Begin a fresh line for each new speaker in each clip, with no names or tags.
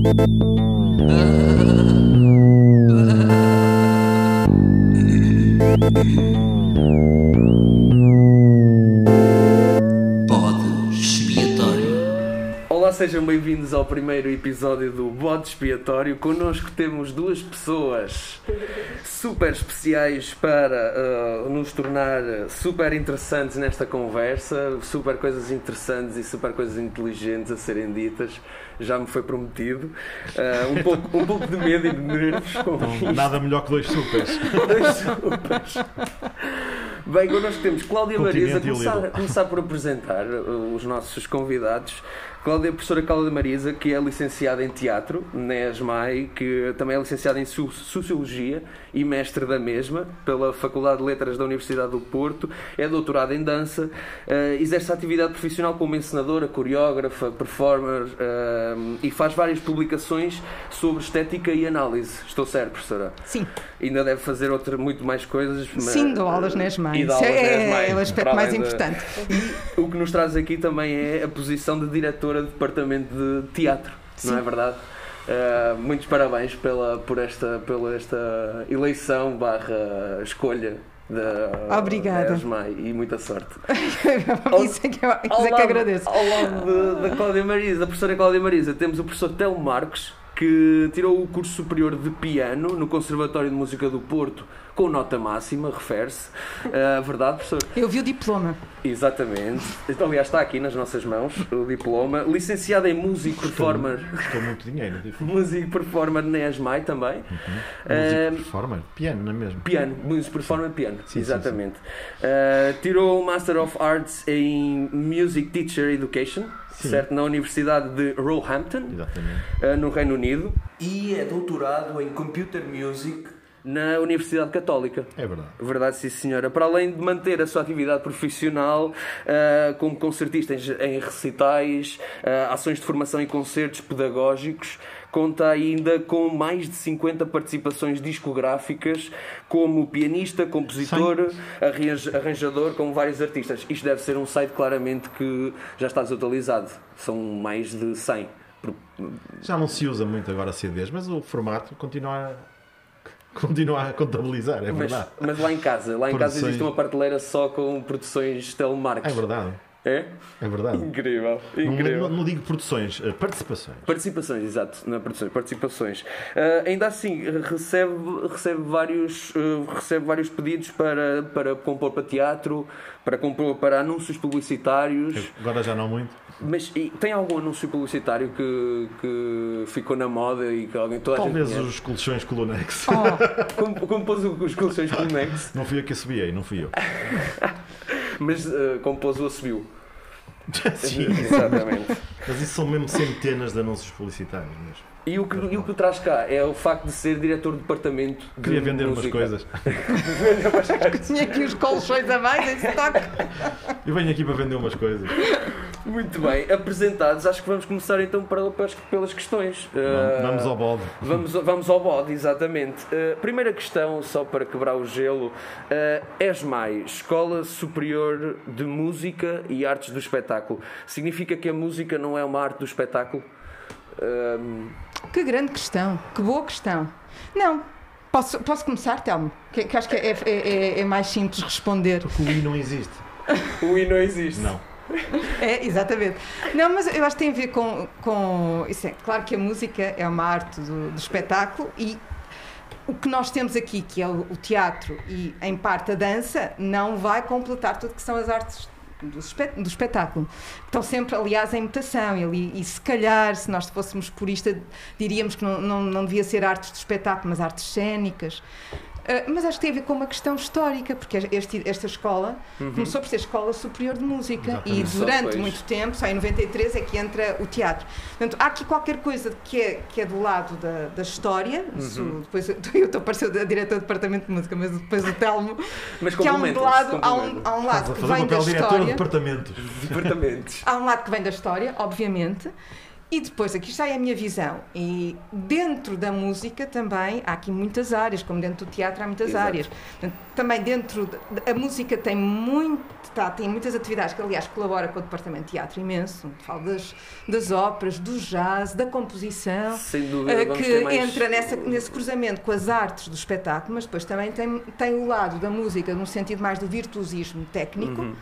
Bode
sejam bem-vindos ao primeiro episódio do Bode Expiatório. Connosco temos duas pessoas super especiais para uh, nos tornar super interessantes nesta conversa, super coisas interessantes e super coisas inteligentes a serem ditas. Já me foi prometido. Uh, um, pouco, um pouco de medo e de nervos
Então, nada melhor que dois supers.
Dois supers. Bem, connosco temos Cláudia Marisa, começar,
Lidl.
começar por apresentar uh, os nossos convidados. Cláudia, a professora Cláudia Marisa, que é licenciada em teatro na ESMAI, que também é licenciada em Sociologia e mestre da mesma pela Faculdade de Letras da Universidade do Porto, é doutorada em dança, uh, exerce atividade profissional como encenadora, coreógrafa, performer uh, e faz várias publicações sobre estética e análise. Estou certo, professora?
Sim,
Ainda deve fazer outra, muito mais coisas. mas-
sim, dou aulas na ESMAI.
E
Isso
na
é,
ESMAI,
é o aspecto mais
além de-
importante.
O que nos traz aqui também é a posição de diretora do departamento de teatro, não
Sim.
é verdade? Uh, muitos parabéns pela, por esta, pela esta eleição barra escolha da
Obrigada.
da e muita sorte.
isso é que, eu, isso
Ao
é que
lado-
agradeço.
Ao lado da Cláudia Marisa, da professora Cláudia Marisa, temos o professor Telmo Marques, que tirou o curso superior de piano no Conservatório de Música do Porto com nota máxima, refere-se. Uh, verdade, professor?
Eu vi o diploma.
Exatamente. Então, aliás, está aqui nas nossas mãos o diploma. Licenciado em Music Performer.
Custou muito dinheiro. Tipo,
Music Performer na ESMAI também.
música
Ahm,
performer. Piano, não é mesmo?
Piano, Music Performer Piano,
Sim,
exatamente. Uh, tirou o Master of Arts em Music Teacher Education,
Sim.
certo? Na Universidade de Roehampton, uh, no Reino Unido. E é doutorado em Computer Music na Universidade Católica.
É verdade.
Verdade, sim senhora. Para além de manter a sua atividade profissional ah, como concertista em, em recitais, ah, ações de formação e concertos pedagógicos, conta ainda com mais de 50 participações discográficas como pianista, compositor, arranj- arranjador, com vários artistas. Isto deve ser um site claramente que já está desatualizado. São mais de 100. Por-
Já não se usa muito agora CDs, mas o formato continua a, continua a contabilizar, é
Mas,
verdade.
mas lá em casa, lá em casa
Produções-
existe uma prateleira só com produções
É
telemarques.
verdade.
É?
É verdade.
Incrível,
Não,
incrível.
não- não digo produções, eh, participações.
Participações, exato, na produção, participações. Ah, ainda assim, recebe, recebe, vários, ah, recebe vários pedidos para, para compor para teatro, para compor para anúncios publicitários.
Agora já não muito.
Mas e tem algum anúncio publicitário que, que ficou na moda e que alguém toda a
Talvez
gente
os colchões Colonex.
Oh,
Como, como pôs os coleções com o Nex,
Não fui eu que assobiei, não fui eu.
mas ah, como pôs o Assobio.
Sim.
Exatamente.
Mas isso são mesmo centenas de anúncios publicitários mesmo.
E o, que, e o que traz cá é o facto de ser diretor de departamento de
Queria vender umas
música.
coisas.
tinha aqui os colchões a mais em stock.
Eu venho aqui para vender umas coisas.
Muito bem, apresentados, acho que vamos começar então para, pelas, pelas questões. Uh,
Vamos ao bode.
Vamos, vamos ao bode, exatamente. Uh, primeira questão, só para quebrar o gelo. Uh, ESMAI, Escola Superior de Música e Artes do Espetáculo. Significa que a música não é uma arte do espetáculo? Um,
Que grande questão, que boa questão. Não, posso, posso começar, Telmo? Que, que acho que é, é- é- é mais simples responder.
Porque o I não existe.
o I não existe.
Não.
É, exatamente. Não, mas eu acho que tem a ver com. com isso é, claro que a música é uma arte do, do espetáculo e o que nós temos aqui, que é o, o teatro e, em parte, a dança, não vai completar tudo que são as artes do, espe- do espetáculo. Estão sempre, aliás, em mutação. E, e se calhar, se nós fôssemos purista, diríamos que não, não, não devia ser artes do espetáculo, mas artes cênicas. Ah, mas acho que tem a ver com uma questão histórica, porque este- esta escola começou por ser Escola Superior de Música
Exatamente.
e durante muito tempo, só em 93 é que entra o teatro. Portanto, há aqui qualquer coisa que é, que é do lado da, da história. Isso, depois eu estou a parecer a diretora do departamento de música, mas depois o Telmo,
Mas
que há um lado, há um, há um lado que vem da
papel de
história.
departamentos.
Departamentos.
Há um lado que vem da história, obviamente, E depois, aqui está a minha visão. E dentro da música também há aqui muitas áreas, como dentro do teatro há muitas
Exato.
áreas. Portanto, também dentro. da- a música tem, muito, tá, tem muitas atividades que, aliás, colabora com o Departamento de Teatro imenso. Falo das, das óperas, do jazz, da composição.
Sem dúvida,
eh, que
mais-
entra nessa, nesse cruzamento com as artes do espetáculo, mas depois também tem, tem o lado da música num sentido mais do virtuosismo técnico.
Uhum.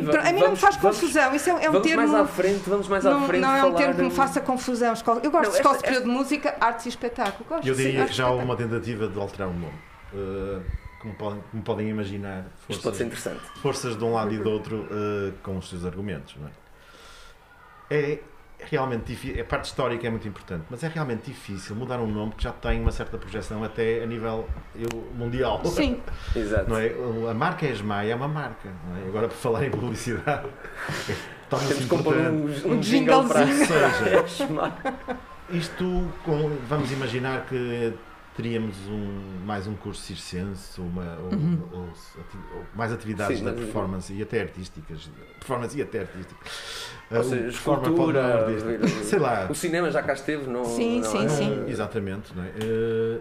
A mim não me
vamos-
faz
vamos-
confusão, isso é, é um
vamos
termo.
mais à frente, vamos mais à
não,
frente
não é um termo que me faça confusão. Escola- Eu gosto
Não,
de escola
esta-
superior de música, artes e espetáculo. Gosto
Eu
sim,
diria que já houve uma tentativa de alterar o nome. Uh, como, podem, como podem imaginar,
Isto pode ser
forças,
interessante.
forças de um lado e do outro uh, com os seus argumentos. Não é? é realmente difícil, a parte histórica é muito importante, mas é realmente difícil mudar um nome que já tem uma certa projeção até a nível eu, mundial.
Sim,
Exato.
Não é? A marca Esmaia é uma marca. Não é? Agora, por falar em publicidade, torna-se importante.
um,
Um
um jingle para
Ou seja. Isto, com- vamos imaginar que teríamos um, mais um curso circense, uma, ou,
Uhum.
ou- ou mais atividades
Sim,
da
mas-
performance e até artísticas. Performance e até artísticas.
Ou
Uh,
seja, escultura,
artista.
vir-
Sei lá.
O cinema já cá esteve, não,
Sim,
não
sim,
é?
sim.
Não, exatamente. Não é? Uh,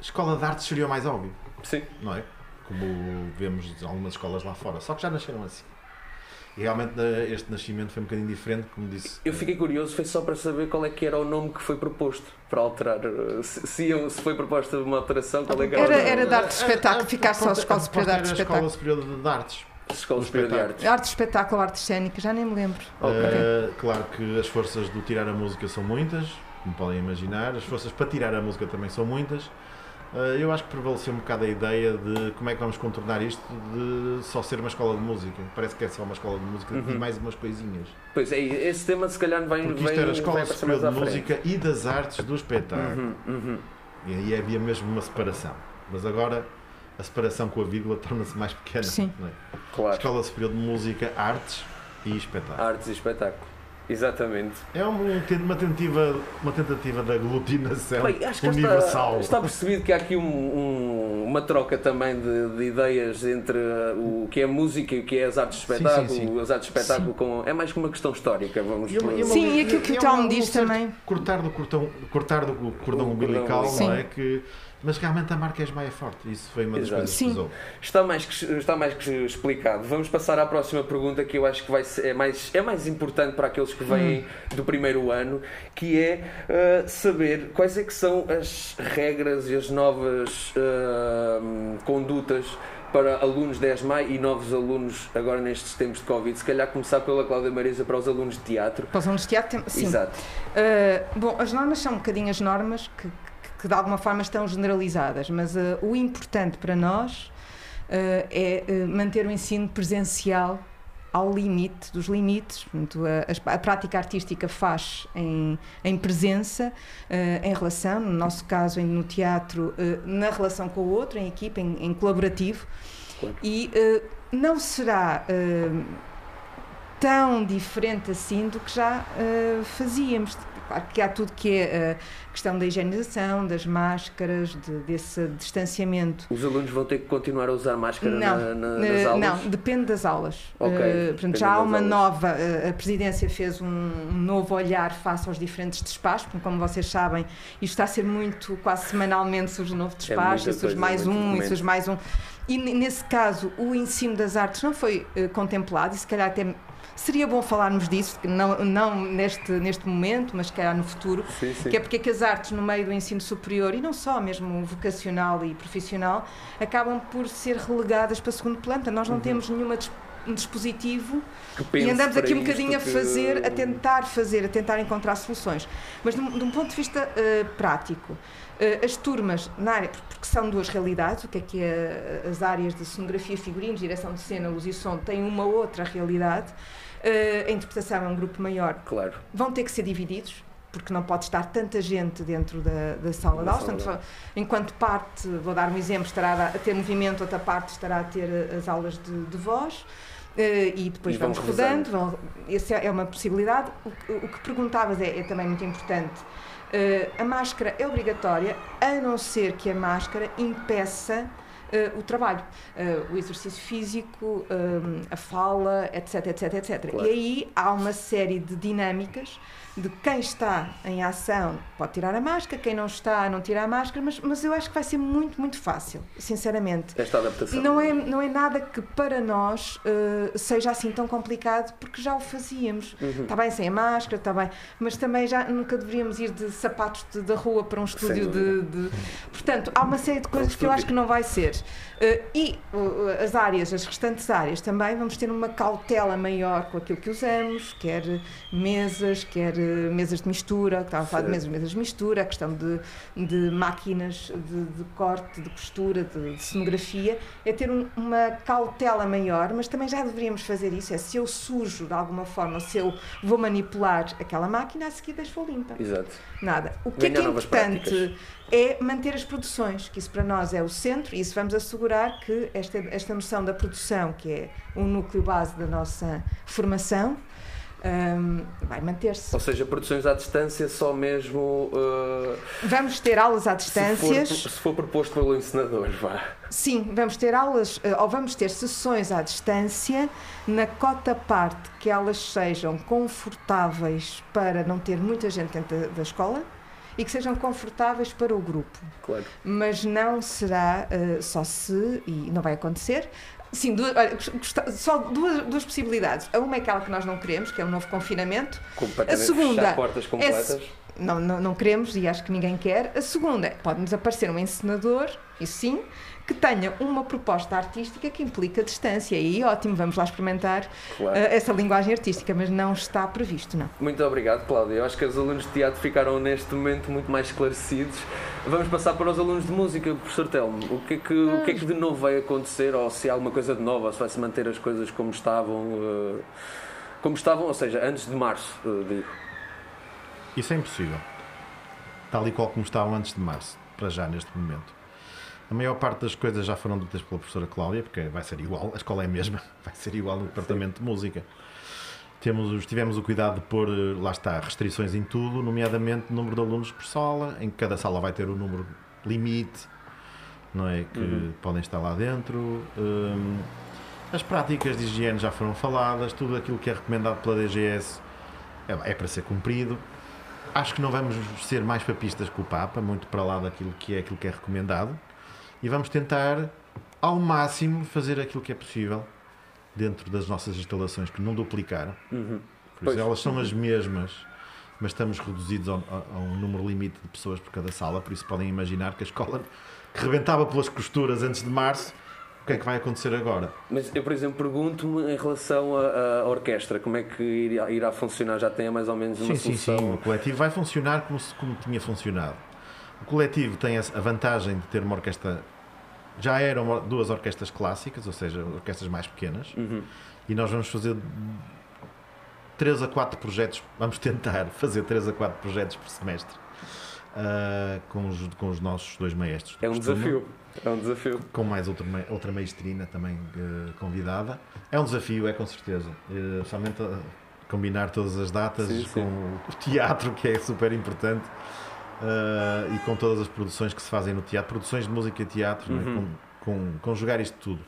escola de artes seria o mais óbvio,
Sim.
não é? Como vemos em algumas escolas lá fora. Só que já nasceram assim. E realmente eh, este nascimento foi um bocadinho diferente, como disse.
Eu fiquei curioso, foi só para saber qual é que era o nome que foi proposto para alterar. uh, Se, se, se foi proposta uma alteração, qual é que era,
Era- de arte de espetáculo, ficar só a Escola Superior de Arte Espetáculo.
Escola Superior de- Artes.
Escola Superior de. Artes.
arte de espetáculo, arte cénica, já nem me lembro.
Ok.
Uh, claro que as forças do tirar a música são muitas, como podem imaginar. As forças para tirar a música também são muitas. Uh, eu acho que prevaleceu um bocado a ideia de como é que vamos contornar isto de só ser uma escola de música. Parece que é só uma escola de música
Uhum.
e mais umas coisinhas.
Pois é, esse tema se calhar vem.
Porque
vem
isto era a Escola
vai
Superior de. Música e das Artes do Espetáculo.
Uhum, uhum.
E aí havia mesmo uma separação. Mas agora a separação com a vírgula torna-se mais pequena.
Sim.
não é?
Claro.
Escola Superior de Música, Artes e Espetáculo.
Artes e espetáculo. Exatamente.
É um- uma, tentativa, uma tentativa de aglutinação
Bem, acho que
universal.
Está, está percebido que há aqui um- um- uma troca também de, de ideias entre uh, o que é música e o que é as artes de
Sim,
espetáculo.
sim, sim.
As artes de espetáculo com, é mais que uma questão histórica, vamos
E e uma-
Sim, e aquilo que o
é um
diz também.
Cortar do, cortão, cortar do cordão
O
umbilical,
cordão
não
umbilical.
é? Que, mas realmente a marca Esmaia é forte. Isso foi uma das
Exato.
coisas
Sim.
que usou.
Está mais que, está mais que explicado. Vamos passar à próxima pergunta que eu acho que vai ser, é, mais, é mais importante para aqueles que vêm do primeiro ano, que é uh, saber quais é que são as regras e as novas uh, condutas para alunos de ESMAI e novos alunos agora nestes tempos de Covid. Se calhar começar pela Cláudia Marisa para os alunos de teatro.
Para os alunos de teatro, sim.
Exato.
Uh, bom, as normas são um bocadinho as normas que, que- de alguma forma estão generalizadas, mas uh, o importante para nós uh, é uh, manter o ensino presencial ao limite dos limites. Portanto, a, a prática artística faz em, em presença, uh, em relação, no nosso caso em- no teatro, uh, na relação com o outro, em equipa, em, em colaborativo.
Claro.
E uh, não será tão diferente assim do que já fazíamos. Claro que há tudo que é a questão da higienização, das máscaras, de- desse distanciamento.
Os alunos vão ter que continuar a usar máscara
Não,
na, na, nas
Uh,
aulas?
Não, depende das aulas.
Ok,
Uh,
depende
portanto, já há uma
aulas.
nova. uh, a Presidência fez um, um novo olhar face aos diferentes despachos, porque, como vocês sabem, isto está a ser muito, quase semanalmente surge um novo despacho,
muita
e surge mais um, e surge mais um. E nesse caso, o ensino das artes não foi uh, contemplado, e se calhar até. Seria bom falarmos disso, que não, não neste, neste momento, mas se calhar no futuro,
Sim, sim.
que é porque é que as artes no meio do ensino superior e não só mesmo vocacional e profissional acabam por ser relegadas para segundo plano. Portanto, Nós não temos nenhuma um dispositivo
Que
e andamos aqui um bocadinho a
que-
fazer, a tentar fazer, a tentar encontrar soluções. Mas de um, de um ponto de vista eh, prático, eh, as turmas na área, porque são duas realidades, o que é que é as áreas de cenografia, figurinos, direção de cena, luz e som têm uma outra realidade. Eh, a interpretação é um grupo maior,
Claro.
vão ter que ser divididos, porque não pode estar tanta gente dentro da, da sala de
Da de
Portanto, enquanto parte, vou dar um exemplo, estará a ter movimento, outra parte estará a ter eh, as aulas de, de voz. eh, e depois
E
vamos rodando. Vão, essa é uma possibilidade. O, que- o que perguntavas é, é também muito importante. Eh, a máscara é obrigatória, a não ser que a máscara impeça uh, o trabalho, uh, o exercício físico, um, a fala, etc, etc, etc.
Claro.
E aí há uma série de dinâmicas de quem está em ação pode tirar a máscara, quem não está não tira a máscara, mas, mas eu acho que vai ser muito, muito fácil, sinceramente.
Esta adaptação.
Não é, não é nada que para nós uh, seja assim tão complicado, porque já o fazíamos.
Uhum.
Está bem sem a máscara, está bem, mas também já nunca deveríamos ir de sapatos de- da rua para um estúdio de, de- Portanto, há uma série de coisas que eu acho que não vai ser. Uh, e uh, as áreas, as restantes áreas também, vamos ter uma cautela maior com aquilo que usamos, quer mesas, quer mesas de mistura, que estava a falar de mesas, mesas mistura, a questão de, de máquinas de, de corte, de costura, de, de cenografia, é ter um- uma cautela maior, mas também já deveríamos fazer isso. É se eu sujo de alguma forma, se eu vou manipular aquela máquina, a seguir deixo limpa.
Exato.
Nada. O que é que é importante
práticas.
é manter as produções, que isso para nós é o centro, e isso vamos assegurar que esta, esta noção da produção, que é o núcleo base da nossa formação, hum, vai manter-se.
Ou seja, produções à distância só mesmo. uh,
Vamos ter aulas à
se, for,
distâncias.
se for proposto pelo encenador, vá.
Sim, vamos ter aulas, eh, ou vamos ter sessões à distância, na cota parte que elas sejam confortáveis para não ter muita gente dentro da, escola e que sejam confortáveis para o grupo.
Claro.
Mas não será eh, só se, e não vai acontecer. Sim, duas, olha, só duas, duas possibilidades. A uma é aquela que nós não queremos, que é o novo confinamento. A segunda
portas
é
completas.
se- não, não, não queremos e acho que ninguém quer. A segunda é pode-nos aparecer um encenador, isso sim, que tenha uma proposta artística que implica distância. E ótimo, vamos lá experimentar
Claro.
eh, essa linguagem artística, mas não está previsto, não.
Muito obrigado, Cláudia. Eu acho que os alunos de teatro ficaram neste momento muito mais esclarecidos. Vamos passar para os alunos de música, professor Telmo. O que, é que, o que é que de novo vai acontecer? Ou se há alguma coisa de nova, ou se vai se manter as coisas como estavam, eh, como estavam, ou seja, antes de março, eh, digo.
Isso é impossível. Tal e qual como estavam antes de março, para já neste momento. A maior parte das coisas já foram ditas pela professora Cláudia, porque vai ser igual, a escola é a mesma, vai ser igual no departamento de música. Temos, os- tivemos o cuidado de pôr, lá está, restrições em tudo, nomeadamente número de alunos por sala, em que cada sala vai ter o número limite, não é? Que podem estar lá dentro. Hum, as práticas de higiene já foram faladas, tudo aquilo que é recomendado pela DGS é, é para ser cumprido. Acho que não vamos ser mais papistas que o Papa, muito para lá daquilo que é aquilo que é recomendado, e vamos tentar ao máximo fazer aquilo que é possível dentro das nossas instalações que não duplicaram.
Uhum.
Por isso elas são as mesmas, mas estamos reduzidos a, a- a um número limite de pessoas por cada sala, por isso podem imaginar que a escola que rebentava pelas costuras antes de março, o que é que vai acontecer agora?
Mas eu, por exemplo, pergunto-me em relação à, orquestra, como é que irá, irá funcionar? Já tem mais ou menos uma
Sim, sim,
solução?
sim. O coletivo vai funcionar como, se- como tinha funcionado. O coletivo tem a vantagem de ter uma orquestra. Já eram duas orquestras clássicas, ou seja, orquestras mais pequenas,
Uhum.
e nós vamos fazer 3 a 4 projetos. Vamos tentar fazer 3 a 4 projetos por semestre ah, com, os, com os nossos dois maestros.
É um
costume
desafio. É um desafio.
com mais outra, outra maestrina também eh, convidada. É um desafio, é com certeza. Eh, somente combinar todas as datas
Sim, sim.
com o teatro, que é super importante, eh, e com todas as produções que se fazem no teatro, produções de música e teatro, é?
Uhum.
com, com- conjugar isto tudo.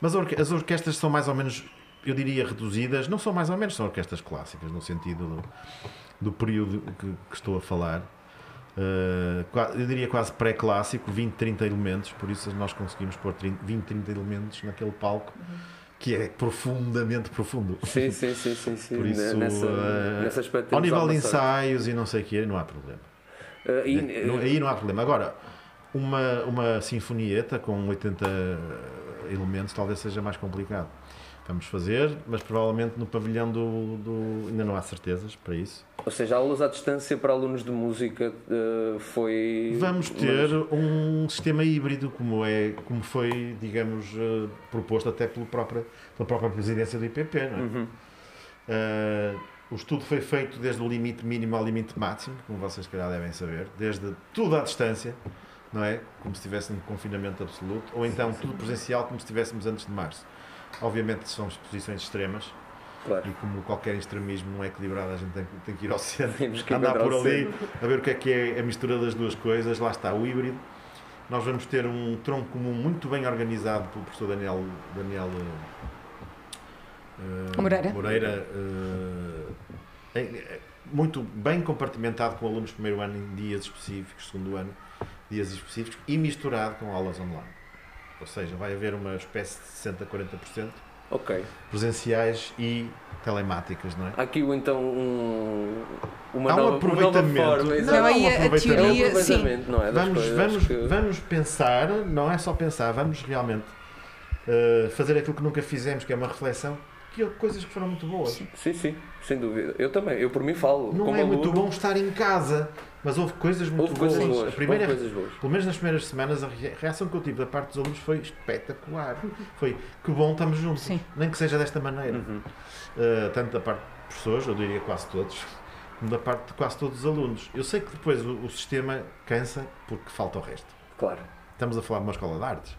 Mas as orquestras são mais ou menos, eu diria, reduzidas, não são mais ou menos, são orquestras clássicas, no sentido do, do período que, que estou a falar. Uh, qua- eu diria quase pré-clássico, 20, 30 elementos, por isso nós conseguimos pôr 30, 20, 30 elementos naquele palco que é profundamente profundo.
Sim, sim, sim, sim. sim.
Por isso,
nessa,
eh,
nesse aspecto
Ao nível de ensaios e não sei o que, não há problema.
Eh, e, eh,
aí não há problema. Agora, uma, uma sinfonieta com 80 elementos talvez seja mais complicado. Vamos fazer, mas provavelmente no pavilhão do, do- Ainda não há certezas para isso.
Ou seja, aulas à distância para alunos de música eh, foi.
Vamos ter um sistema híbrido, como, é, como foi, digamos, eh, proposto até pelo própria, pela própria presidência do IPP. Não é?
Uhum.
Eh, o estudo foi feito desde o limite mínimo ao limite máximo, como vocês, calhar, devem saber, desde tudo à distância, não é? Como se estivéssemos em confinamento absoluto, ou então tudo presencial, como se estivéssemos antes de março. Obviamente, são posições extremas,
Claro.
e como qualquer extremismo não é equilibrado, a gente tem, que- tem que ir ao centro, andar por ali, a ver o que é que é a mistura das duas coisas. Lá está o híbrido. Nós vamos ter um tronco comum muito bem organizado pelo professor Daniel, Daniel eh,
Moreira.
Moreira em- eh, muito bem compartimentado com alunos de primeiro ano em dias específicos, segundo ano, dias específicos e misturado com aulas online. Ou seja, vai haver uma espécie de 60-40%
Ok.
presenciais e telemáticas, não é?
Há aqui então um, uma,
Há um
nova, uma nova
aproveitamento.
forma.
Não.
Não, aí
um
a, a
aproveitamento.
É
teoria, sim.
aproveitamento, não é?
Vamos,
coisas
vamos,
que-
vamos pensar, não é só pensar, vamos realmente eh, fazer aquilo que nunca fizemos, que é uma reflexão, que houve coisas que foram muito boas.
Sim, sim, sem dúvida. Eu também, eu por mim falo.
Não
como
é muito
aluno,
bom estar em casa, mas houve coisas muito
Houve coisas
boas.
boas.
A primeira,
houve coisas boas.
pelo menos nas primeiras semanas, a rea- reação que eu tive da parte dos alunos foi espetacular. Foi que bom, estamos juntos,
Sim.
nem que seja desta maneira.
Uhum.
Uh, tanto da parte de professores, eu diria quase todos, como da parte de quase todos os alunos. Eu sei que depois o, o sistema cansa porque falta o resto.
Claro.
Estamos a falar de uma escola de artes.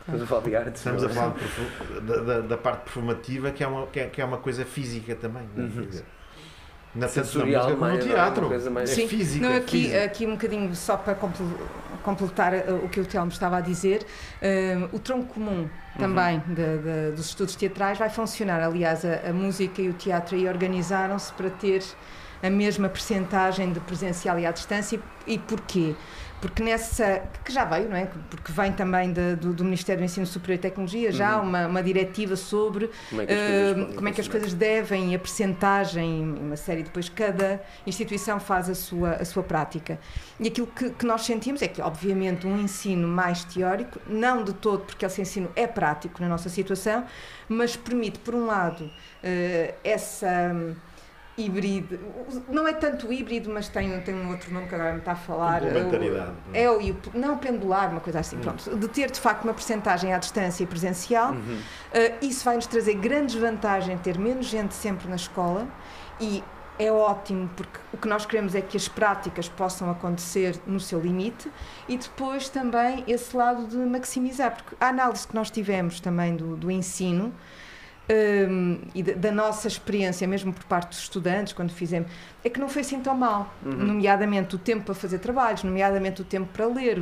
Estamos a falar de artes.
Estamos
não
a
é?
falar de da, da- da parte performativa, que é uma, que é, que é uma coisa física também. não é?
Uhum.
Na, na
Sensorial,
música como no
mais-
teatro.
coisa mais-
É
Sim.
física.
Não,
é
aqui,
física.
aqui um bocadinho só para comple- completar uh, o que o Telmo estava a dizer, uh, o tronco comum também de- de- dos estudos teatrais vai funcionar. Aliás, a, a música e o teatro aí organizaram-se para ter a mesma percentagem de presencial e à distância. E, e porquê? Porque nessa. que já veio, não é? Porque vem também da- do, do Ministério do Ensino Superior e Tecnologia já
Uhum.
uma, uma diretiva sobre
Como é que as
Uh,
coisas, podem
como é que as coisas devem, a percentagem, uma série, depois cada instituição faz a sua, a sua prática. E aquilo que, que nós sentimos é que, obviamente, um ensino mais teórico, não de todo, porque esse ensino é prático na nossa situação, mas permite, por um lado, uh, essa híbrido, não é tanto híbrido, mas tem, tem um outro nome que agora me está a falar.
Complementaridade.
É o, não pendular, uma coisa assim, pronto. De ter de facto uma percentagem à distância e presencial,
Uhum.
Uh, isso vai nos trazer grandes vantagens ter menos gente sempre na escola e é ótimo porque o que nós queremos é que as práticas possam acontecer no seu limite e depois também esse lado de maximizar, porque a análise que nós tivemos também do, do ensino um, e da, da nossa experiência, mesmo por parte dos estudantes, quando fizemos, é que não foi assim tão mal.
Uhum.
Nomeadamente o tempo para fazer trabalhos, nomeadamente o tempo para ler,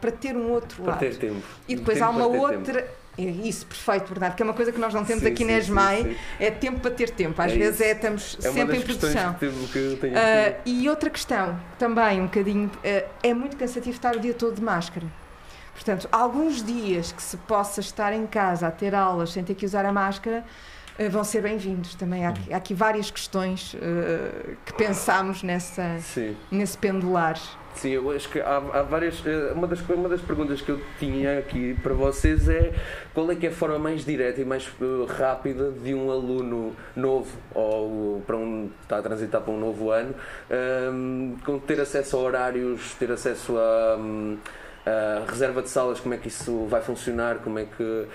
para ter um outro
Para
lado.
ter tempo.
E depois
Tempo
há uma
ter tempo.
outra. é Isso, perfeito, Bernardo, que é uma coisa que nós não temos
Sim,
aqui
sim,
na ESMAI, é tempo para ter tempo. Às
É
vezes
isso.
é, estamos
É
sempre em produção.
aqui.
e outra questão, também um bocadinho, ah, é muito cansativo estar o dia todo de máscara. Portanto, alguns dias que se possa estar em casa a ter aulas sem ter que usar a máscara ah, vão ser bem-vindos. Também há, aqui- há aqui várias questões ah, que pensámos nessa,
Sim.
nesse pendular.
Sim, eu acho que há, há várias. eh, Uma das, uma das perguntas que eu tinha aqui para vocês é qual é que é a forma mais direta e mais eh, rápida de um aluno novo ou para um está a transitar para um novo ano ehm, com ter acesso a horários, ter acesso a, hum, a reserva de salas, como é que isso vai funcionar, como é que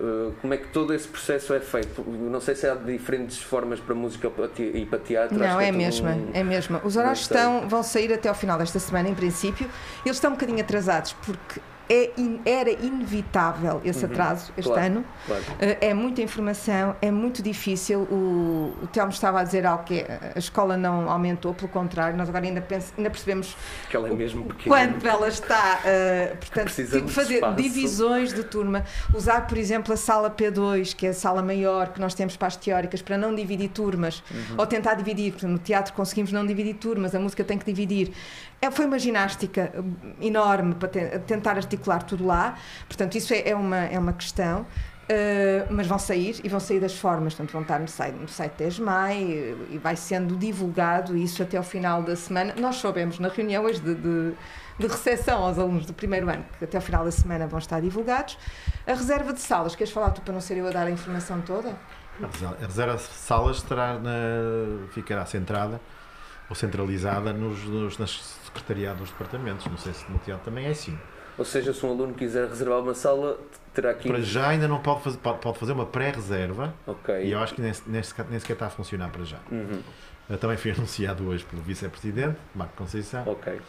eh, como é que todo esse processo é feito? Não sei se há diferentes formas para música e para teatro.
Não,
que
é
tudo
mesma,
um-
é mesma. Os horários estão, vão sair até ao final desta semana, em princípio. Eles estão um bocadinho atrasados porque é in- era inevitável esse
Uhum,
atraso este
claro.
ano.
Claro.
Uh, É muita informação, é muito difícil. O, o Telmo estava a dizer algo que é, a escola não aumentou, pelo contrário, nós agora ainda, pens- ainda percebemos
Que ela é mesmo pequena.
quanto ela está. uh, portanto,
de
fazer
espaço.
divisões de turma, usar, por exemplo, a sala P2, que é a sala maior que nós temos para as teóricas, para não dividir turmas,
Uhum.
ou tentar dividir. Portanto, No teatro conseguimos não dividir turmas, a música tem que dividir. É, foi uma ginástica uh, enorme para te- tentar articular tudo lá. Portanto, isso é, é uma, é uma questão. Uh, mas vão sair e vão sair das formas, portanto vão estar no site, no site ESMAI e vai sendo divulgado isso até ao final da semana. Nós soubemos na reunião hoje de, de, de recepção aos alunos do primeiro ano, que até ao final da semana vão estar divulgados. A reserva de salas, queres falar tu para não ser eu a dar a informação toda?
A reserva- A reserva de salas estará na, ficará centrada ou centralizada nos, nos, nas secretariados dos departamentos. Não sei se no teatro também é assim.
Ou seja, se um aluno quiser reservar uma sala, terá que.
Para já ainda não pode fazer, pode, pode fazer uma pré-reserva
Ok.
e eu acho que nem, nem, sequer, nem sequer está a funcionar para já.
Uhum.
Também fui anunciado hoje pelo vice-presidente, Marco Conceição.
Ok.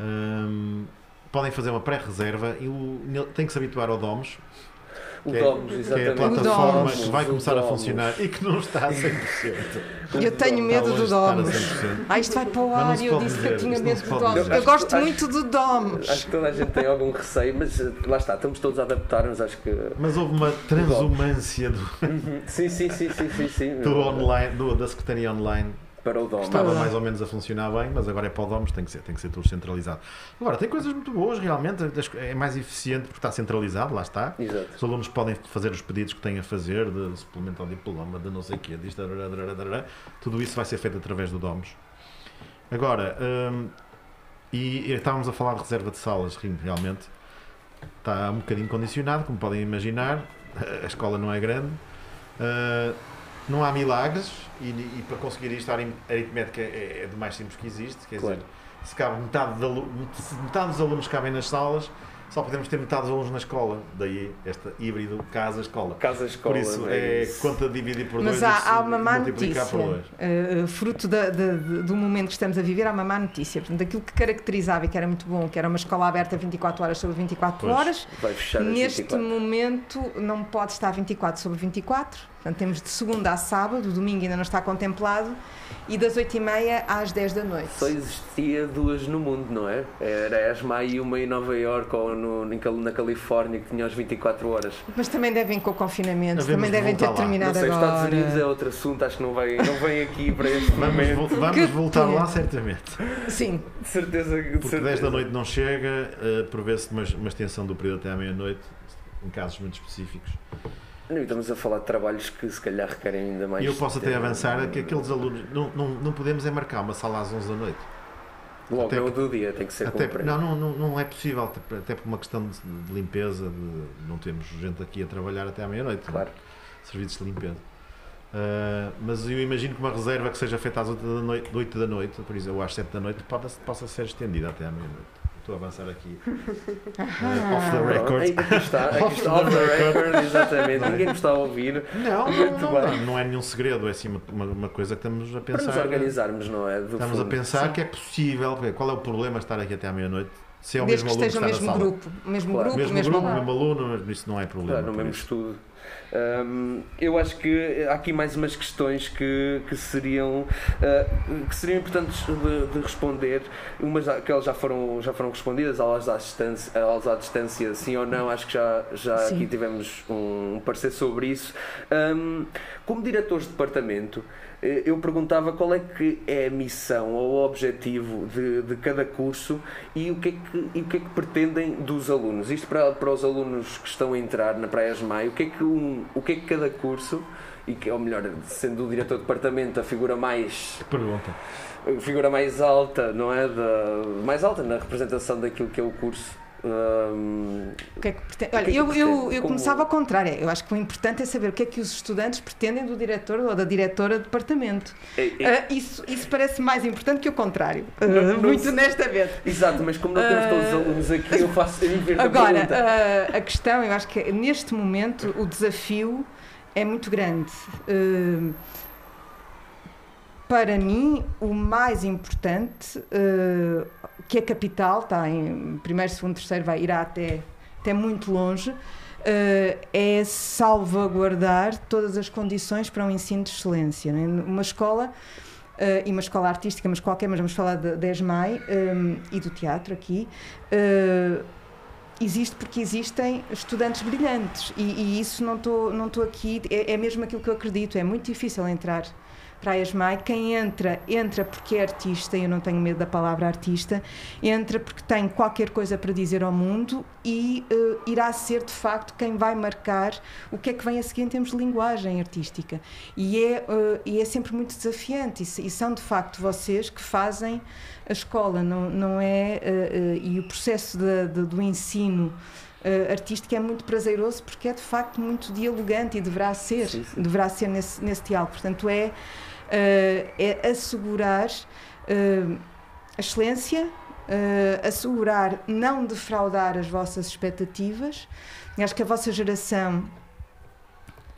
Hum, podem fazer uma pré-reserva e o, tem que se habituar ao DOMS.
O
que é-
Domus,
que é a
exatamente.
plataforma que vai começar a funcionar e que não está a 100%.
Eu tenho medo do Domus.
100%.
Ah, isto vai para o ar e eu disse que eu
dizer,
tinha medo do Domus.
dizer.
Eu gosto muito do Domus.
Acho que toda a gente tem algum receio, mas eh, lá está, estamos todos a adaptar-nos, acho que.
Mas houve uma transumância do,
Sim, sim, sim, sim, sim, sim.
do online, do- da Secretaria Online.
Para o Domus.
Estava mais ou menos a funcionar bem, mas agora é para o DOMS, tem que ser, tem que ser tudo centralizado. Agora, tem coisas muito boas, realmente. É mais eficiente porque está centralizado, lá está.
Exato.
Os alunos podem fazer os pedidos que têm a fazer, de suplemento ao diploma, de não sei o quê, disto, tudo isso vai ser feito através do DOMS. Agora, hum, e, e estávamos a falar de reserva de salas, realmente. Está um bocadinho condicionado, como podem imaginar. A escola não é grande. Uh, não há milagres e, e para conseguir isto a aritmética é, é do mais simples que existe. Quer
Claro.
dizer, se cabe metade, de metade dos alunos cabem nas salas, só podemos ter metade dos alunos na escola. Daí este híbrido casa-escola.
Casa escola.
Por isso, é
isso.
conta dividir por
Mas
dois
há,
e se
há uma má notícia.
por dois.
Uh, fruto da- da- do momento que estamos a viver, há uma má notícia. Portanto, aquilo que caracterizava e que era muito bom, que era uma escola aberta 24 horas sobre 24
Pois.
horas,
Vai fechar às
neste
24.
momento não pode estar 24 sobre 24. Portanto, temos de segunda a sábado, o domingo ainda não está contemplado, e das 8h30 às 10 da noite.
Só existia duas no mundo, não é? Era ESMA e uma em Nova York ou no, na Califórnia que tinha as 24 horas.
Mas também devem com o confinamento,
Devemos
também devem ter
lá.
Não
terminado
sei, os
agora.
Estados Unidos é outro assunto, acho que não, vai, não vem aqui para este
Vamos,
momento.
vo- vamos
Que
voltar lá certamente.
Sim,
De certeza que.
Porque
certeza.
10 da noite não chega, uh, prevê-se uma, uma extensão do período até à meia-noite, em casos muito específicos.
Não, estamos a falar de trabalhos que se calhar requerem ainda mais.
E eu posso até avançar que aqueles alunos. Não, não, não podemos é marcar uma sala às 11 da noite.
Logo
até
no
porque-
do dia tem que ser
Até, não, não, não, não é possível, até- até por uma questão de, de limpeza, de não temos gente aqui a trabalhar até à meia-noite.
Claro.
Serviços de limpeza. Ah, mas eu imagino que uma reserva que seja feita às 8 da noite, 8 da noite por exemplo, ou às 7 da noite, pode, possa ser estendida até à meia-noite. Estou a avançar aqui. Ah, off the record.
Aqui está, aqui
Off
está
the
off the
record.
record, exatamente.
É?
Ninguém nos está a ouvir.
Não,
Muito
não,
bem.
não, não é nenhum segredo, é assim uma, uma, uma coisa que estamos a
Para nos
pensar.
organizarmos, não é? Do
Estamos a
fundo.
pensar que é possível. Qual é o problema de estar aqui até à meia-noite? Se é o
desde
mesmo
que
aluno
esteja o
que
mesmo
está na sala.
grupo, o mesmo
Claro.
grupo,
Mesmo
o mesmo
grupo,
aluno.
mesmo aluno, mas isso não é problema.
Claro, no mesmo
isso.
estudo. Hum, eu acho que há aqui mais umas questões que, que, seriam, ah, que seriam importantes de, de responder. Umas que elas já foram, já foram respondidas, aulas à distância, aulas à distância sim ou não. Acho que já, já
Sim.
aqui tivemos um parecer sobre isso. Hum, como diretores de departamento, eu perguntava qual é que é a missão ou o objetivo de, de cada curso e o que, é que, o que é que pretendem dos alunos. Isto para, para os alunos que estão a entrar na Praia Maio, o que é que, um, o que, é que cada curso, e que, ou melhor, sendo o diretor de departamento a figura mais
Pergunta.
a figura mais alta, não é? Da, mais alta na representação daquilo que é o curso. Hum,
O que é que pretende?
O que é
Olha,
que
eu, eu,
pretende?
eu
Como-
começava ao contrário. Eu acho que o importante é saber o que é que os estudantes pretendem do diretor ou da diretora de departamento.
é- é-
Ah, isso, isso parece mais importante que o contrário. Ah,
Não- não
muito
se-
honestamente.
Exato, mas como não temos todos os alunos aqui, eu faço eu a
Agora,
pergunta.
ah, a questão, eu acho que neste momento o desafio é muito grande. Ah, para mim, o mais importante, ah, que a capital está em primeiro, segundo, terceiro, vai irá até, até muito longe, ah, é salvaguardar todas as condições para um ensino de excelência. não é? Uma escola Uh, e uma escola artística, mas qualquer, mas vamos falar de ESMAI um, e do teatro aqui, uh, existe porque existem estudantes brilhantes e, e isso não estou não estou aqui, é, é mesmo aquilo que eu acredito, é muito difícil entrar para a ESMAI, quem entra, entra porque é artista, e eu não tenho medo da palavra artista, entra porque tem qualquer coisa para dizer ao mundo e uh, irá ser de facto quem vai marcar o que é que vem a seguir em termos de linguagem artística. E é, uh, e é sempre muito desafiante, e, e, são de facto vocês que fazem a escola, não, não é? Uh, e o processo de, de, do ensino. Uh, artístico é muito prazeroso porque é de facto muito dialogante e deverá ser,
Sim, sim.
deverá ser nesse, nesse diálogo. Portanto, é, é assegurar a excelência, uh, assegurar não defraudar as vossas expectativas. Acho que a vossa geração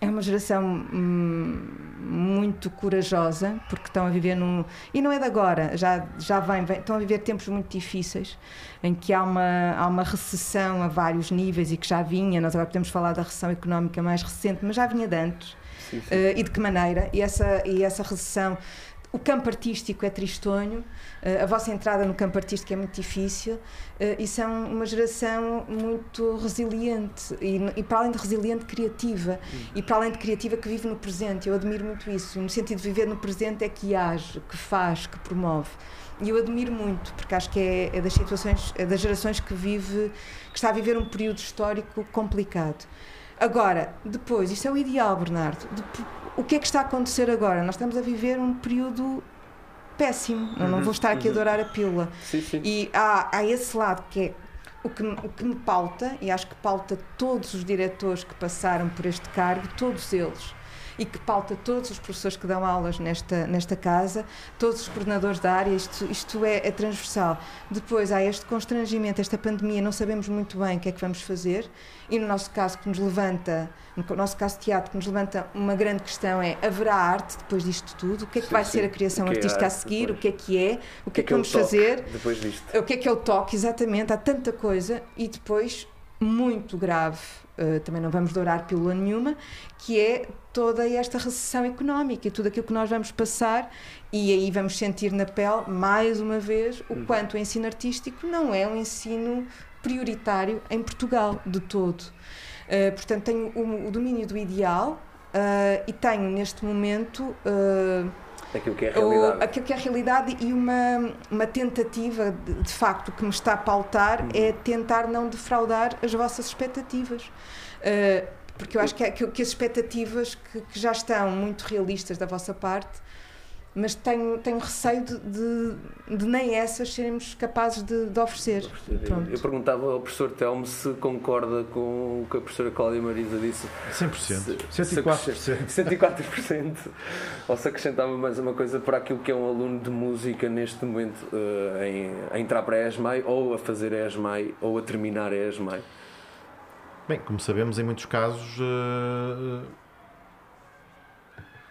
é uma geração hum, muito corajosa, porque estão a viver num. E não é de agora, já, já vem, vem, estão a viver tempos muito difíceis, em que há uma, há uma recessão a vários níveis e que já vinha, nós agora podemos falar da recessão económica mais recente, mas já vinha de antes.
Sim, sim.
Uh, e de que maneira? E essa, e essa recessão. O campo artístico é tristonho, uh, a vossa entrada no campo artístico é muito difícil uh, e são uma geração muito resiliente e, e, para além de resiliente, criativa e para além de criativa que vive no presente. Eu admiro muito isso. No sentido de viver no presente é que age, que faz, que promove. E eu admiro muito, porque acho que é, é das situações, é das gerações que vive, que está a viver um período histórico complicado. Agora, depois, isso é o ideal, Bernardo. o que é que está a acontecer agora? Nós estamos a viver um período péssimo. Eu não
Uhum,
vou estar aqui a
uhum.
adorar a pílula.
Sim, sim.
E há, há esse lado que é o que, o que me pauta, e acho que pauta todos os diretores que passaram por este cargo, todos eles, e que pauta todos os professores que dão aulas nesta, nesta casa, todos os coordenadores da área, isto, isto é, é transversal. Depois há este constrangimento, esta pandemia, não sabemos muito bem o que é que vamos fazer, e no nosso caso que nos levanta, no nosso caso teatro, que nos levanta uma grande questão é, haverá arte depois disto tudo? O que é que
Sim,
vai
sim.
ser a criação
O que é
artística a
arte
seguir?
depois?
O que é que é? O que é que,
é o
vamos fazer?
Depois disto.
O que é que é o toque, exatamente? Há tanta coisa e depois, muito grave, eh, também não vamos dourar pílula nenhuma, que é toda esta recessão económica e tudo aquilo que nós vamos passar e aí vamos sentir na pele, mais uma vez, o
Uhum.
quanto o ensino artístico não é um ensino prioritário em Portugal, de todo. Eh, portanto, tenho o, o domínio do ideal eh, e tenho, neste momento...
Aquilo que é a
o-
realidade.
aquilo que é a realidade e uma, uma tentativa, de, de facto, que me está a pautar
Uhum.
é tentar não defraudar as vossas expectativas. Uh, porque eu acho que, é- que, que as expectativas que, que já estão muito realistas da vossa parte, mas tenho, tenho receio de, de, de nem essas seremos capazes de, de oferecer. Pronto.
Eu perguntava ao professor Telmo se concorda com o que a professora Cláudia Marisa disse.
100%.
Se- se
104%.
104%. Ou se acrescentava mais uma coisa para aquilo que é um aluno de música neste momento eh, em, a entrar para a ESMAI ou a fazer a ESMAI ou a terminar a ESMAI.
Bem, como sabemos, em muitos casos eh,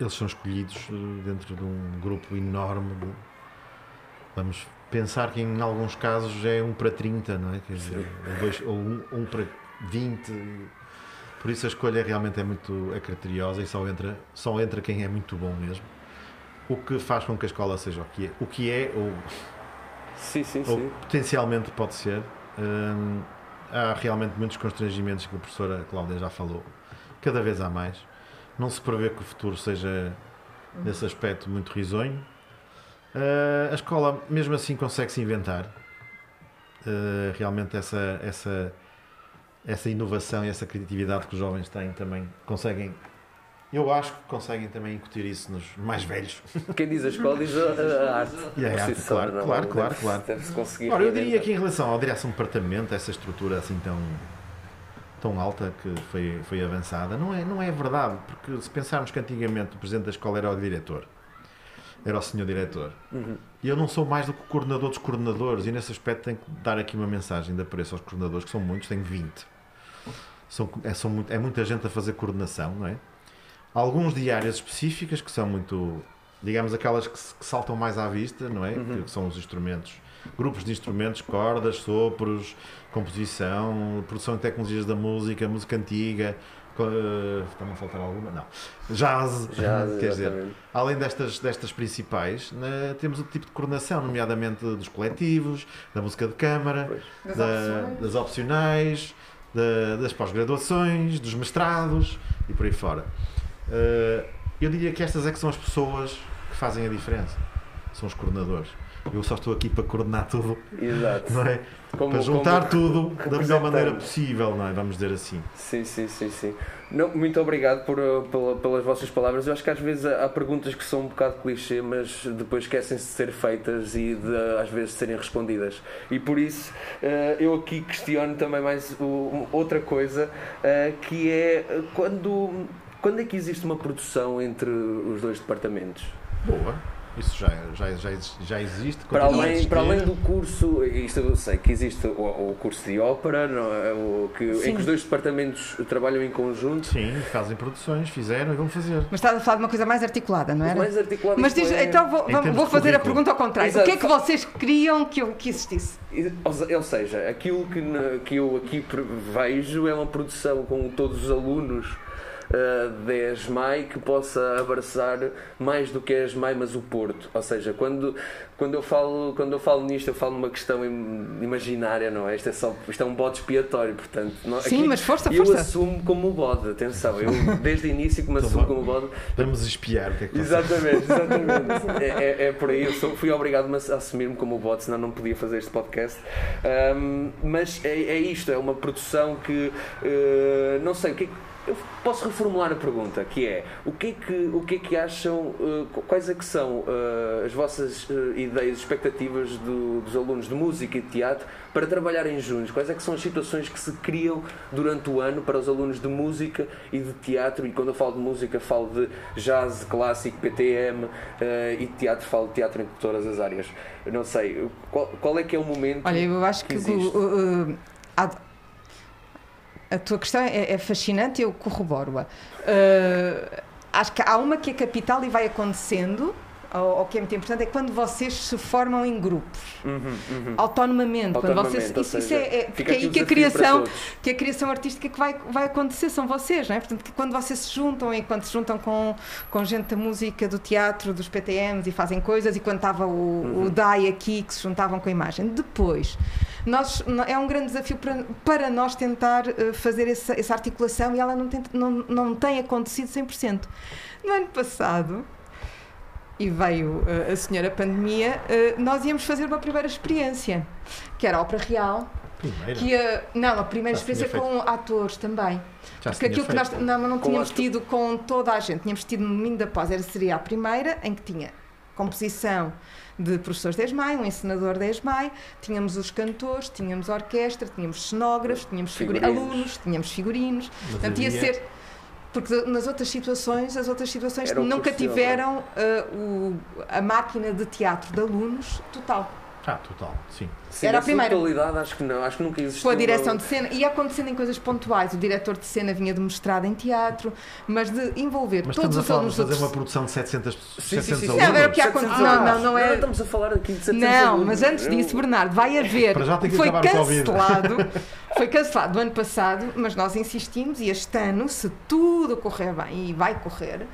eles são escolhidos eh, dentro de um grupo enorme. de- Vamos pensar que em alguns casos é 1 para 30, não é? Quer dizer, ou, dois, ou 1 um, para 20. Por isso a escolha realmente é muito é criteriosa e só entra, só entra quem é muito bom mesmo. O que faz com que a escola seja o que é, o que é ou
Sim, sim,
ou
sim.
potencialmente pode ser. Hum, há realmente muitos constrangimentos que a professora Cláudia já falou. Cada vez há mais. Não se prevê que o futuro seja, nesse aspecto, muito risonho. Uh, a escola, mesmo assim, consegue se inventar. Uh, realmente, essa, essa, essa inovação e essa criatividade que os jovens têm também conseguem. Eu acho que conseguem também incutir isso nos mais velhos.
Quem diz a escola diz a, a arte.
E a arte,
só,
claro,
não?
claro, claro,
Deve-se-
claro.
Deve-se conseguir.
Ora, eu diria que em relação à direção de departamento, essa estrutura assim tão, tão alta que foi, foi avançada, não é, não é verdade, porque se pensarmos que antigamente o presidente da escola era o diretor, era o senhor diretor,
Uhum.
e eu não sou mais do que o coordenador dos coordenadores, e nesse aspecto tenho que dar aqui uma mensagem de apreço aos coordenadores, que são muitos, tenho 20. São, é, são é muita gente a fazer coordenação, não é? Alguns de áreas específicas que são muito, digamos, aquelas que, que saltam mais à vista, não é?
Uhum.
Que são os instrumentos, grupos de instrumentos, cordas, sopros, composição, produção de tecnologias da música, música antiga. co- eh, Está-me a faltar alguma? Não. Jazz,
Já,
quer dizer. Além destas, destas principais, né, temos outro tipo de coordenação, nomeadamente dos coletivos, da música de câmara.
Das
da-
opções.
das opcionais, da- das pós-graduações, dos mestrados e por aí fora. Eh, eu diria que estas é que são as pessoas que fazem a diferença. São os coordenadores. Eu só estou aqui para coordenar tudo,
Exato.
não é?
Como-
para juntar
como-
tudo da melhor maneira possível, não é? Vamos dizer assim.
Sim, sim, sim, sim. Não, muito obrigado por, pela- pelas vossas palavras. Eu acho que às vezes há perguntas que são um bocado clichê, mas depois esquecem-se de ser feitas e de às vezes serem respondidas. E por isso uh, eu aqui questiono também mais outra coisa, uh, que é quando, quando é que existe uma produção entre os dois departamentos?
Boa. Isso já, já, já, já existe.
Para além, para além do curso, isto eu sei que existe o, o curso de ópera, não é? o, que, em que os dois departamentos trabalham em conjunto.
Sim, fazem produções, fizeram e vão fazer.
Mas estás a falar de uma coisa mais articulada, não era?
mais articulado
Mas diz,
isto é-
então vou, vou fazer a pergunta ao contrário.
Exato.
O que é que vocês queriam que, eu, que existisse?
Ou seja, aquilo que, que eu aqui vejo é uma produção com todos os alunos uh, da ESMAI que possa abraçar mais do que a ESMAI, mas o Porto. Ou seja, quando, quando, eu falo, quando eu falo nisto, eu falo numa questão im- imaginária, não é? Isto é, só, isto é um bode expiatório, portanto. não-
Sim,
aqui
mas força,
eu
força.
assumo como bode, atenção. Eu, desde o início, que me
Então
assumo
vá.
como bode,
Vamos espiar o que é que
Exatamente, exatamente. é, é- é por aí, eu sou- fui obrigado a assumir-me como bot, senão não podia fazer este podcast. Ahm, mas é, é isto, é uma produção que eh, não sei o que é que- eu posso reformular a pergunta, que é o que é que, o que, é que acham, eh, quais é que são eh, as vossas eh, ideias, expectativas do- dos alunos de música e de teatro para trabalharem juntos? Quais é que são as situações que se criam durante o ano para os alunos de música e de teatro? E quando eu falo de música, falo de jazz, clássico, PTM e de teatro, falo de teatro em todas as áreas. Eu não sei, qual, qual é que é o momento?
Olha, eu acho que,
que
o-
existe.
o- o- há- a tua questão é, é fascinante eu corroboro-a. Uh, acho que há uma que é capital e vai acontecendo, ou que é muito importante, é quando vocês se formam em grupos,
Uhum, uhum.
autonomamente. quando vocês, isso, isso é, é- porque é aí
o
que a criação que a criação artística que vai, vai acontecer são vocês, não é? Portanto, quando vocês se juntam e quando se juntam com, com gente da música, do teatro, dos PTMs e fazem coisas, e quando estava o,
Uhum.
o DAI aqui, que se juntavam com a imagem. Depois, nós, é um grande desafio para, para nós tentar eh, fazer essa, essa articulação e ela não tem, não, não tem acontecido 100%. No ano passado, e veio eh, a senhora pandemia, eh, nós íamos fazer uma primeira experiência, que era a Ópera Real,
Primeiro.
que ia, não, a primeira
Já
experiência com atores também.
Já
Porque aquilo que nós
feito.
não, mas não
Com
tínhamos
ator-
tido com toda a gente, tínhamos tido no domingo da pós, era, seria a primeira, em que tinha composição de professores da ESMAI, um encenador da ESMAI, tínhamos os cantores, tínhamos a orquestra, tínhamos cenógrafos, tínhamos figuri-
Figurinos.
alunos, tínhamos figurinos.
Mas
Portanto, ia ser. Porque nas outras situações, as outras situações
Era
nunca tiveram ah, o- a máquina de teatro de alunos total.
Ah, total, sim.
Sim,
Era a primeira.
totalidade, acho que não, acho que nunca existiu.
Com a direção de cena, ia acontecendo em coisas pontuais. O diretor de cena vinha de mestrado em teatro, mas de envolver
Mas
todos os alunos
fazer
do
uma produção de 700,
Sim, sim,
700
sim, sim.
alunos.
Não, era o que há
700
acontecido. Não,
alunos.
não, não é-
estamos a falar aqui de 700
Não,
alunos.
mas antes
Eu-
disso, Bernardo, vai haver.
Para já tem que
foi
acabar o Covid.
cancelado. Foi cancelado do ano passado, mas nós insistimos e este ano, se tudo correr bem, e vai correr,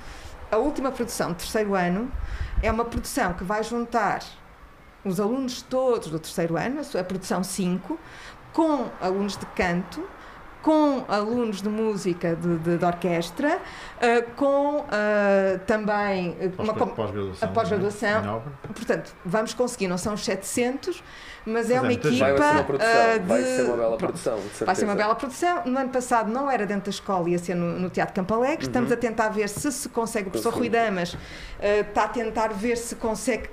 a última produção, terceiro ano, é uma produção que vai juntar os alunos todos do terceiro ano, a produção 5, com alunos de canto, com alunos de música de, de- de orquestra, ah, com ah, também ah, uma,
Pós-graduação.
a pós-graduação. Portanto, vamos conseguir, não são os 700, mas é
Mas é
uma equipa
Vai ser uma produção,
ah,
vai ser uma bela produção. de
Vai ser uma bela produção. No ano passado não era dentro da escola, ia ser no, no Teatro Campo Alegre. Estamos a tentar ver se se consegue. O professor Rui. Damas está a tentar ver se consegue,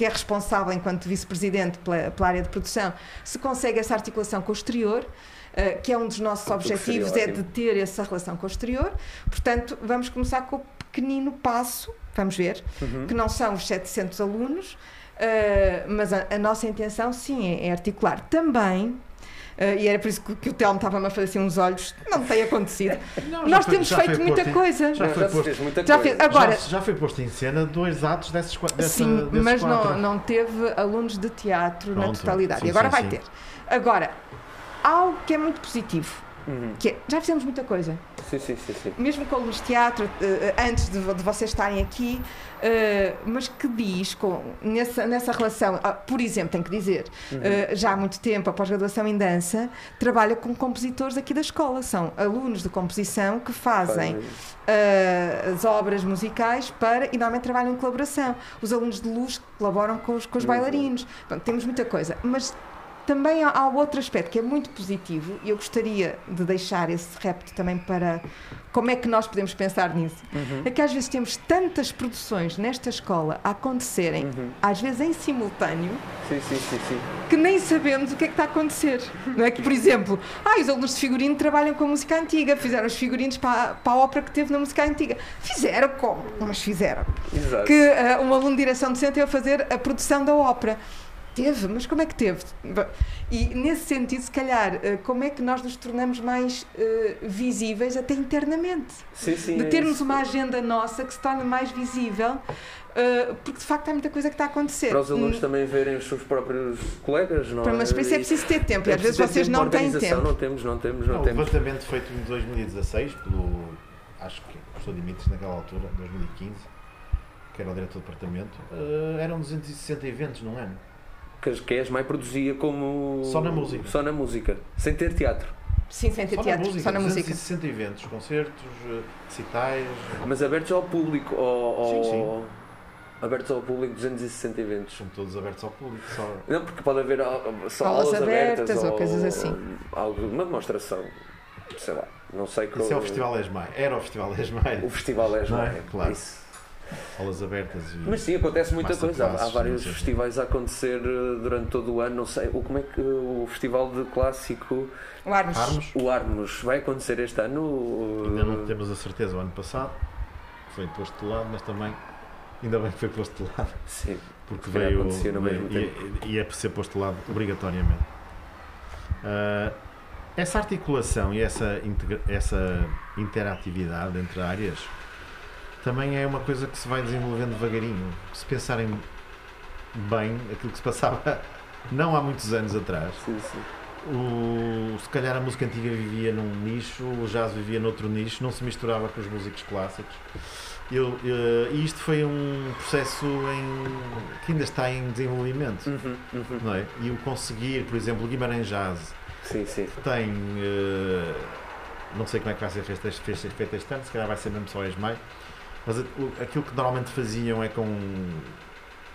que é responsável enquanto vice-presidente pela, pela área de produção, se consegue essa articulação com o exterior. ah, que é um dos nossos objetivos, é de ter essa relação com o exterior. Portanto, vamos começar com o pequenino passo, vamos ver,
Uhum.
que não são os 700 alunos, Uh, mas a, a nossa intenção, sim, é, é articular. Também, uh, e era por isso que, que o Telmo estava-me a fazer assim uns olhos, não tem acontecido.
Não,
Nós
foi-
temos feito muita
em-
coisa.
já foi
já
posto-
fez muita
Já
coisa.
fez- Agora-
já, já foi posto em cena dois atos desses, qua- dessa,
sim,
desses
mas não,
quatro.
não teve alunos de teatro na
Pronto,
totalidade.
sim,
e agora
sim,
vai
sim.
ter. Agora, algo que é muito positivo,
Uhum.
que é, já fizemos muita coisa.
Sim, sim, sim, sim.
mesmo com alunos de teatro, eh, antes de, de vocês estarem aqui, eh, mas que diz, com, nessa, nessa relação, ah, por exemplo, tenho que dizer,
Uhum.
eh, já há muito tempo, a pós-graduação em dança, trabalha com compositores aqui da escola, são alunos de composição que fazem eh, as obras musicais para, e normalmente trabalham em colaboração. Os alunos de luz colaboram com os, com os
Muito
bailarinos. Pronto, temos muita coisa, mas também há, há outro aspecto que é muito positivo e eu gostaria de deixar esse repto também para como é que nós podemos pensar nisso.
Uhum.
É que às vezes temos tantas produções nesta escola a acontecerem,
Uhum.
às vezes em simultâneo,
Sim, sim, sim,
que nem sabemos o que é que está a acontecer. Não é que, por exemplo, ah, os alunos de figurino trabalham com a música antiga, fizeram os figurinos para, para a ópera que teve na música antiga. Fizeram como? Mas fizeram.
Exato.
Que ah, um aluno de direção docente ia fazer a produção da ópera. Teve, mas como é que teve? E nesse sentido, se calhar, ah, como é que nós nos tornamos mais ah, visíveis até internamente?
Sim, sim,
de
é
termos
isso.
uma agenda nossa que se torne mais visível, ah, porque de facto há muita coisa que está a acontecer.
Para os alunos
Hum,
também verem os seus próprios colegas, não
Para- Mas para isso é preciso ter tempo e
é
às vezes vocês
tempo
não têm
organização.
tempo.
Não temos, não temos, não
Não, o
temos.
levantamento feito em 2016 pelo, acho que o professor Dimitres naquela altura, 2015, que era o diretor do departamento, eh, eram 260 eventos num ano.
Que a ESMAI produzia como.
Só na música.
Só na música. Sem ter teatro.
Sim, sem ter
Só
teatro,
na música,
só na música.
260 eventos, concertos, eh, recitais.
Mas abertos ao público. Ao, ao-
Sim, sim.
Abertos ao público, 260 eventos.
São todos abertos ao público. Só...
Não, porque pode haver só
Aulas
aulas, abertas,
abertas ou coisas assim.
Algo, uma demonstração. Sei lá. Não sei
Isso é o Festival Esmai. Era o Festival Esmai.
O festival
Não é? Claro.
Isso.
Aulas abertas. E...
Mas sim, acontece muita coisa. Há, há vários festivais a acontecer eh, durante todo o ano. Não sei, o, como é que o festival de clássico,
O Armos.
Armos.
o Armos, vai acontecer este ano?
Ainda não temos a certeza. O ano passado foi posto de lado, mas também ainda bem que foi posto de lado.
Sim.
Porque veio.
no mesmo
veio- ia, ia ser posto de lado obrigatoriamente. Ah, essa articulação e essa, integra- essa interatividade entre áreas também é uma coisa que se vai desenvolvendo devagarinho. Se pensarem bem aquilo que se passava não há muitos anos atrás,
Sim, sim.
o, se calhar a música antiga vivia num nicho, o jazz vivia noutro nicho, não se misturava com os músicos clássicos. Eu, eh, e isto foi um processo em- que ainda está em desenvolvimento,
Uhum, uhum.
não é? E o conseguir, por exemplo, o Guimarães Jazz
Sim, sim.
tem, eh, não sei como é que vai ser feito este, feito este ano, se calhar vai ser mesmo só Esmai, mas aquilo que normalmente faziam é com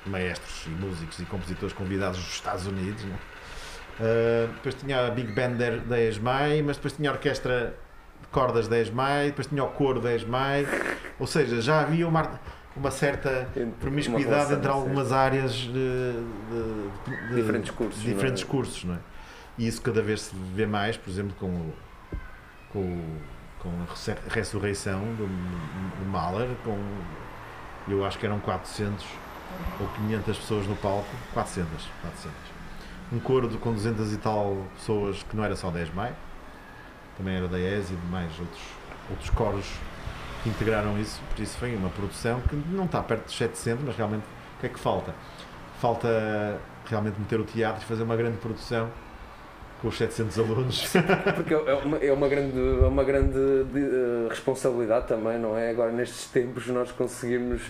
maestros e músicos e compositores convidados dos Estados Unidos? Uh, depois tinha a Big Band da- ESMAI, mas depois tinha a orquestra de cordas da ESMAI, depois tinha o coro da ESMAI, ou seja, já havia uma, uma certa promiscuidade entre algumas áreas de, de- de-
Diferentes cursos,
diferentes
não é?
cursos, não é? E isso cada vez se vê mais, por exemplo, com, o- com, o- com a ressurreição do, do Mahler, com eu acho que eram 400 ou 500 pessoas no palco, 400, 400. Um coro de, com 200 e tal pessoas que não era só 10 mais, também era da ES e de mais outros, outros coros que integraram isso, por isso foi uma produção que não está perto dos 700, mas realmente o que é que falta? Falta realmente meter o teatro e fazer uma grande produção com os 700 alunos.
Porque é uma, é uma grande, é uma grande de- eh, responsabilidade também, não é? Agora, nestes tempos, nós conseguimos.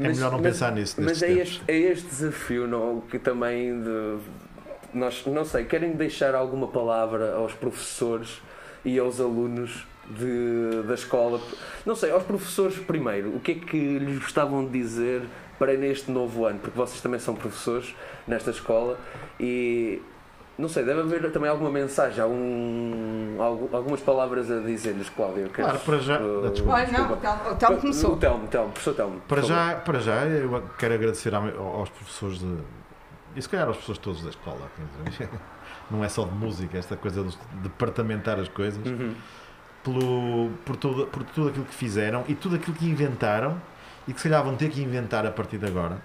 É melhor não pensar nisso
Mas é este, é este desafio, não? Que também. De, nós, não sei, querem deixar alguma palavra aos professores e aos alunos de, da escola? Não sei, aos professores primeiro, o que é que lhes gostavam de dizer para neste novo ano? Porque vocês também são professores nesta escola e não sei, deve haver também alguma mensagem, algum, algu- algumas palavras a dizer-lhes, Cláudia.
Claro,
queres,
para já-
uh,
desculpa.
Olha, não, o Telmo- o Telmo
O
começou.
Telmo, Telmo, professor Telmo.
Para já, para já, eu quero agradecer ao- aos professores de. E se calhar aos professores todos da escola. Não é só de música, esta coisa de departamentar as coisas.
Uhum.
Pelo, por, tudo, por tudo aquilo que fizeram e tudo aquilo que inventaram e que se calhar vão ter que inventar a partir de agora.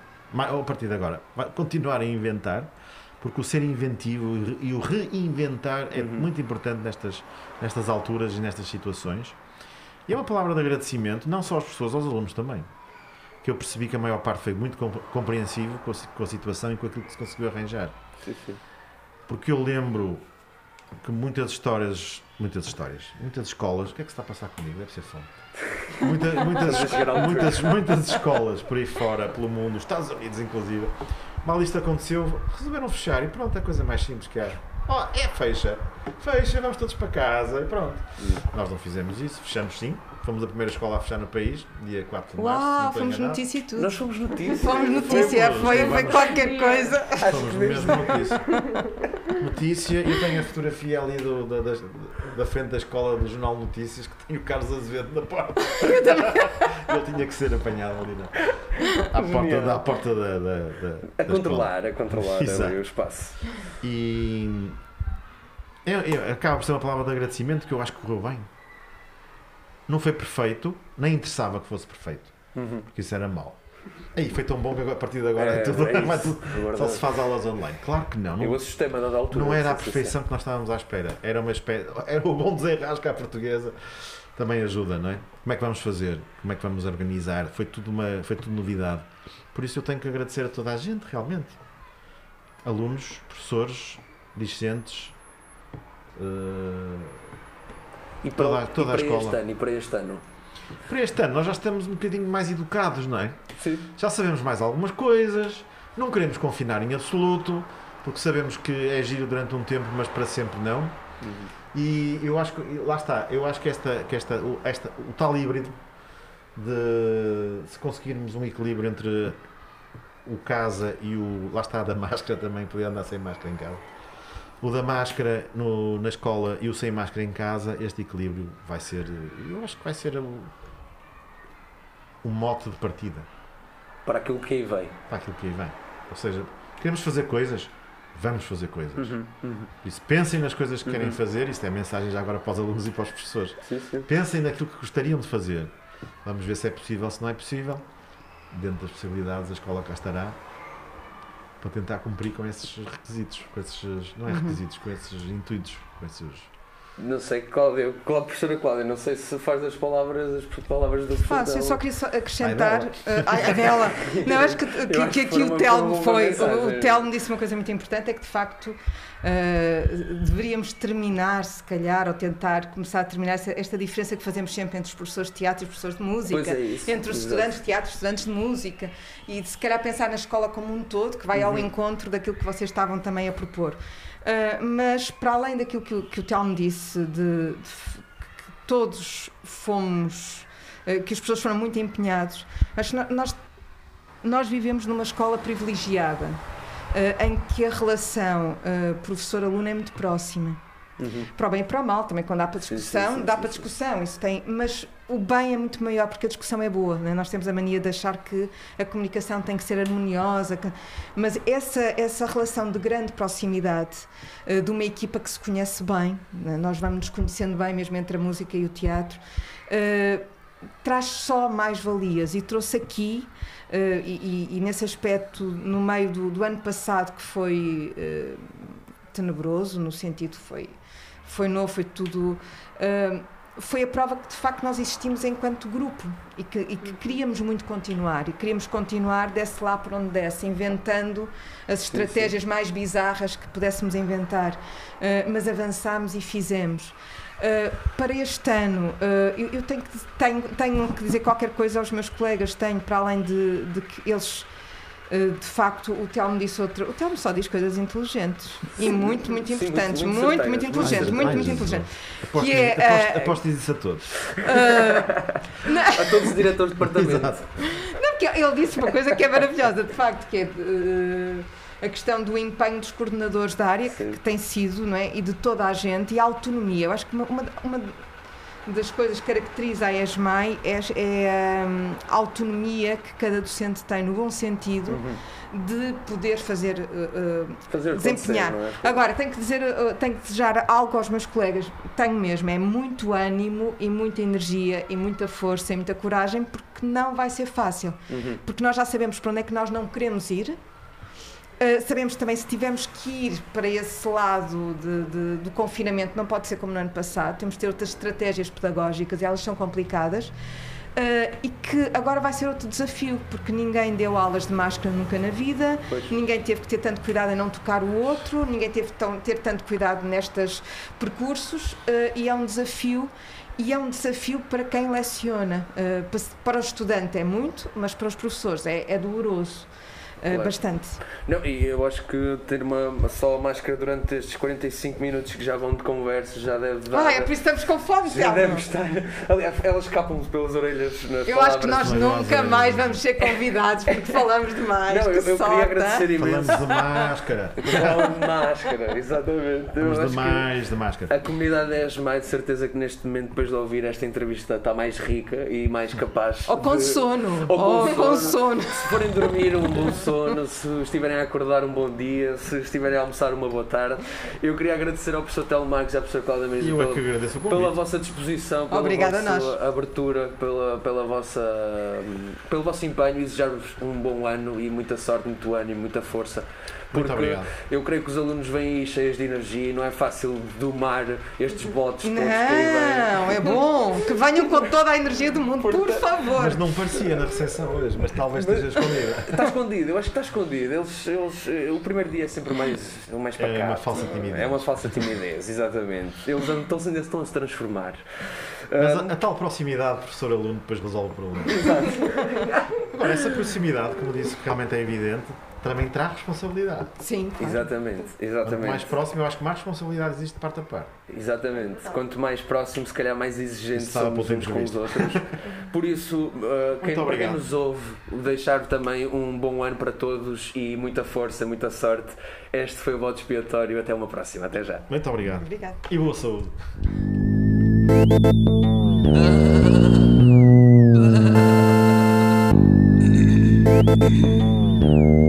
Ou a partir de agora. Continuar a inventar, porque o ser inventivo e o reinventar é
Uhum.
muito importante nestas, nestas alturas e nestas situações. E é uma palavra de agradecimento, não só aos professores, aos alunos também. Que eu percebi que a maior parte foi muito compre- compreensivo com a, com a situação e com aquilo que se conseguiu arranjar.
Sim, sim.
Porque eu lembro que muitas histórias, muitas histórias, muitas escolas, o que é que se está a passar comigo? Deve ser fome. Muita- muitas, muitas, muitas escolas por aí fora, pelo mundo, os Estados Unidos inclusive, mal isto aconteceu, resolveram fechar e pronto, é a coisa mais simples que há. Oh, é fecha. Fecha, vamos todos para casa e pronto. Nós não fizemos isso, fechamos sim. Fomos a primeira escola a fechar no país, dia 4 de março.
Uau, fomos
enganado.
notícia e tudo.
Nós.
Fomos notícia,
Fomos,
foi, foi
vamos.
qualquer coisa.
Somos mesmo notícia. Notícia, eu tenho a fotografia ali do- da, da, da frente da escola do Jornal Notícias que tem o Carlos Azevedo na porta. Ele tinha que ser apanhado ali na, à porta, da, à porta da, da, da-
A controlar, a controlar
Exato.
o espaço.
E é, é, acaba por ser uma palavra de agradecimento que eu acho que correu bem. Não foi perfeito, nem interessava que fosse perfeito,
Uhum.
porque isso era mau. Aí foi tão bom que a partir de agora é,
É,
tudo,
é isso.
tudo-
Agora
só se faz aulas online. Claro que não.
Eu
Não,
assustei-me a dada altura.
não era a perfeição que nós estávamos à espera. Era uma espécie. Era o bom desenrasco à portuguesa. Também ajuda, não é? Como é que vamos fazer? Como é que vamos organizar? Foi tudo, uma, foi tudo novidade. Por isso eu tenho que agradecer a toda a gente, realmente. Alunos, professores, discentes. eh,
E para,
Toda-
e
toda a
para
escola.
este ano, e para este ano.
Para este ano nós já estamos um bocadinho mais educados, não é?
Sim.
Já sabemos mais algumas coisas, não queremos confinar em absoluto, porque sabemos que é giro durante um tempo, mas para sempre não.
Uhum.
E eu acho que, lá está, eu acho que, esta, que esta, o, esta, o tal híbrido de se conseguirmos um equilíbrio entre o casa e o. Lá está, a da máscara também, podia andar sem máscara em casa. O da máscara no, na escola e o sem máscara em casa, este equilíbrio vai ser. Eu acho que vai ser o, o mote de partida
Para aquilo que aí vem.
para aquilo que aí vem. Ou seja, queremos fazer coisas, vamos fazer coisas.
Uhum. Uhum.
Por isso, pensem nas coisas que querem
Uhum.
fazer, isto é mensagem já agora para os alunos e para os professores.
Sim, sim.
Pensem naquilo que gostariam de fazer. Vamos ver se é possível, se não é possível. Dentro das possibilidades, a escola cá estará para tentar cumprir com esses requisitos, com esses, não é
Uhum.
requisitos, com esses intuitos, com esses.
Não sei, Cláudia, Cláudia, professora Cláudia, não sei se faz as palavras, as palavras do
Faço, eu só queria só acrescentar. Eh, a dela. Não, acho que, que,
acho
que aqui o Telmo
foi.
O Telmo disse uma coisa muito importante: é que de facto eh, deveríamos terminar, se calhar, ou tentar começar a terminar esta diferença que fazemos sempre entre os professores de teatro e os professores de música.
Pois é isso.
entre os estudantes de teatro e estudantes de música e de se calhar pensar na escola como um todo, que vai ao
Uhum.
encontro daquilo que vocês estavam também a propor. Uh, mas para além daquilo que, que o Telmo disse, de, de que todos fomos, uh, que as pessoas foram muito empenhados, acho que nós, nós vivemos numa escola privilegiada. uh, em que a relação professor-aluno é muito próxima
Uhum.
para o bem e para o mal, também quando dá para discussão,
sim, sim,
dá
sim,
para discussão, isso tem, mas o bem é muito maior porque a discussão é boa, né? nós temos a mania de achar que a comunicação tem que ser harmoniosa, que- mas essa, essa relação de grande proximidade eh, de uma equipa que se conhece bem, né? nós vamos nos conhecendo bem mesmo entre a música e o teatro, eh, traz só mais valias e trouxe aqui eh, e, e- nesse aspecto no meio do, do ano passado que foi tenebroso no sentido foi foi novo, foi tudo. ah, foi a prova que de facto nós existimos enquanto grupo e que, e que queríamos muito continuar e queríamos continuar desse lá por onde desse, inventando as estratégias mais bizarras que pudéssemos inventar, Ah, mas avançámos e fizemos. Ah, para este ano, ah, eu, eu tenho, que, tenho, tenho que dizer qualquer coisa aos meus colegas, tenho, para além de, de que eles Uh, de facto, o Telmo disse outra. O Telmo só diz coisas inteligentes e muito, muito
Sim, muito-
importantes.
muito
Muito, muito
muito
inteligente, muito, muito inteligente.
Aposto,
Que é,
aposto,
eh,
aposto isso a todos.
Uh,
A todos os diretores de departamento.
Exato.
não, porque ele disse uma coisa que é maravilhosa, de facto, que é uh, a questão do empenho dos coordenadores da área, que,
Sim.
que tem sido, não é? E de toda a gente, e a autonomia. Eu acho que uma, uma, uma das coisas que caracteriza a ESMAI é, é hum, a autonomia que cada docente tem, no bom sentido,
Uhum.
de poder fazer. uh, uh,
Fazer
desempenhar.
é?
Agora, tenho que dizer, uh, tenho que desejar algo aos meus colegas. Tenho mesmo, é muito ânimo e muita energia e muita força e muita coragem, porque não vai ser fácil.
Uhum.
Porque nós já sabemos para onde é que nós não queremos ir. Uh, sabemos também se tivermos que ir para esse lado de- de- do confinamento, não pode ser como no ano passado. Temos de ter outras estratégias pedagógicas e elas são complicadas. Uh, e que agora vai ser outro desafio, porque ninguém deu aulas de máscara nunca na vida,
Pois.
ninguém teve que ter tanto cuidado em não tocar o outro, ninguém teve que tão- ter tanto cuidado nestes percursos eh, e é um desafio e é um desafio para quem leciona. Pa- para o estudante é muito, mas para os professores é, é doloroso.
Claro.
bastante.
Não, e eu acho que ter uma, uma só máscara durante estes 45 minutos que já vão de conversa já deve dar.
Ah, é por isso que estamos com fome,
já deve estar. Aliás, elas escapam pelas orelhas nas
Eu acho que nós
palavras.
Mas
nunca
nós,
mais vamos ser convidados porque falamos demais.
Não, eu,
que
eu queria agradecer imenso.
Falamos de máscara.
Fala de máscara, exatamente.
Falamos de mais de máscara.
A comunidade 10 mais de certeza que neste momento, depois de ouvir esta entrevista, está mais rica e mais capaz.
Ou com
de-
sono.
Ou com
Ou com
sono.
sono.
Se forem dormir, um bom sono. Se estiverem a acordar, um bom dia. Se estiverem a almoçar, uma boa tarde. Eu queria agradecer ao professor Telmarcos e à professora Cláudia Mendes
E é
pela,
agradeço
pela vossa disposição, pela
Obrigada a
vossa
nós.
abertura, pela, pela vossa, pelo vosso empenho e desejar-vos um bom ano e muita sorte, muito ânimo, muita força.
Muito obrigado.
eu creio que os alunos vêm aí cheios de energia e não é fácil domar estes botes todos que vêm.
Não, é bom. Que venham com toda a energia do mundo, por
Portanto-
favor.
Mas não parecia na recepção hoje, mas talvez esteja escondida.
Está escondido, eu acho que está escondido. Eles, eles, eh, o primeiro dia é sempre o mais, mais
É
pacato.
uma falsa timidez.
É uma falsa timidez, exatamente. Eles estão, ainda estão a se transformar.
Mas a, a tal proximidade professor-aluno depois resolve o problema. Agora, essa proximidade, como disse, realmente é evidente, também traz responsabilidade.
Sim. claro.
Exatamente,
Quanto
exatamente.
mais próximo, eu acho que mais responsabilidade existe de parte a parte.
Exatamente. Quanto mais próximo, se calhar mais exigentes somos uns com os outros. Por isso, uh, quem, quem
obrigado.
nos ouve, deixar também um bom ano para todos e muita força, muita sorte. Este foi o voto expiatório. Até uma próxima. Até já.
Muito obrigado.
Obrigada.
E boa saúde.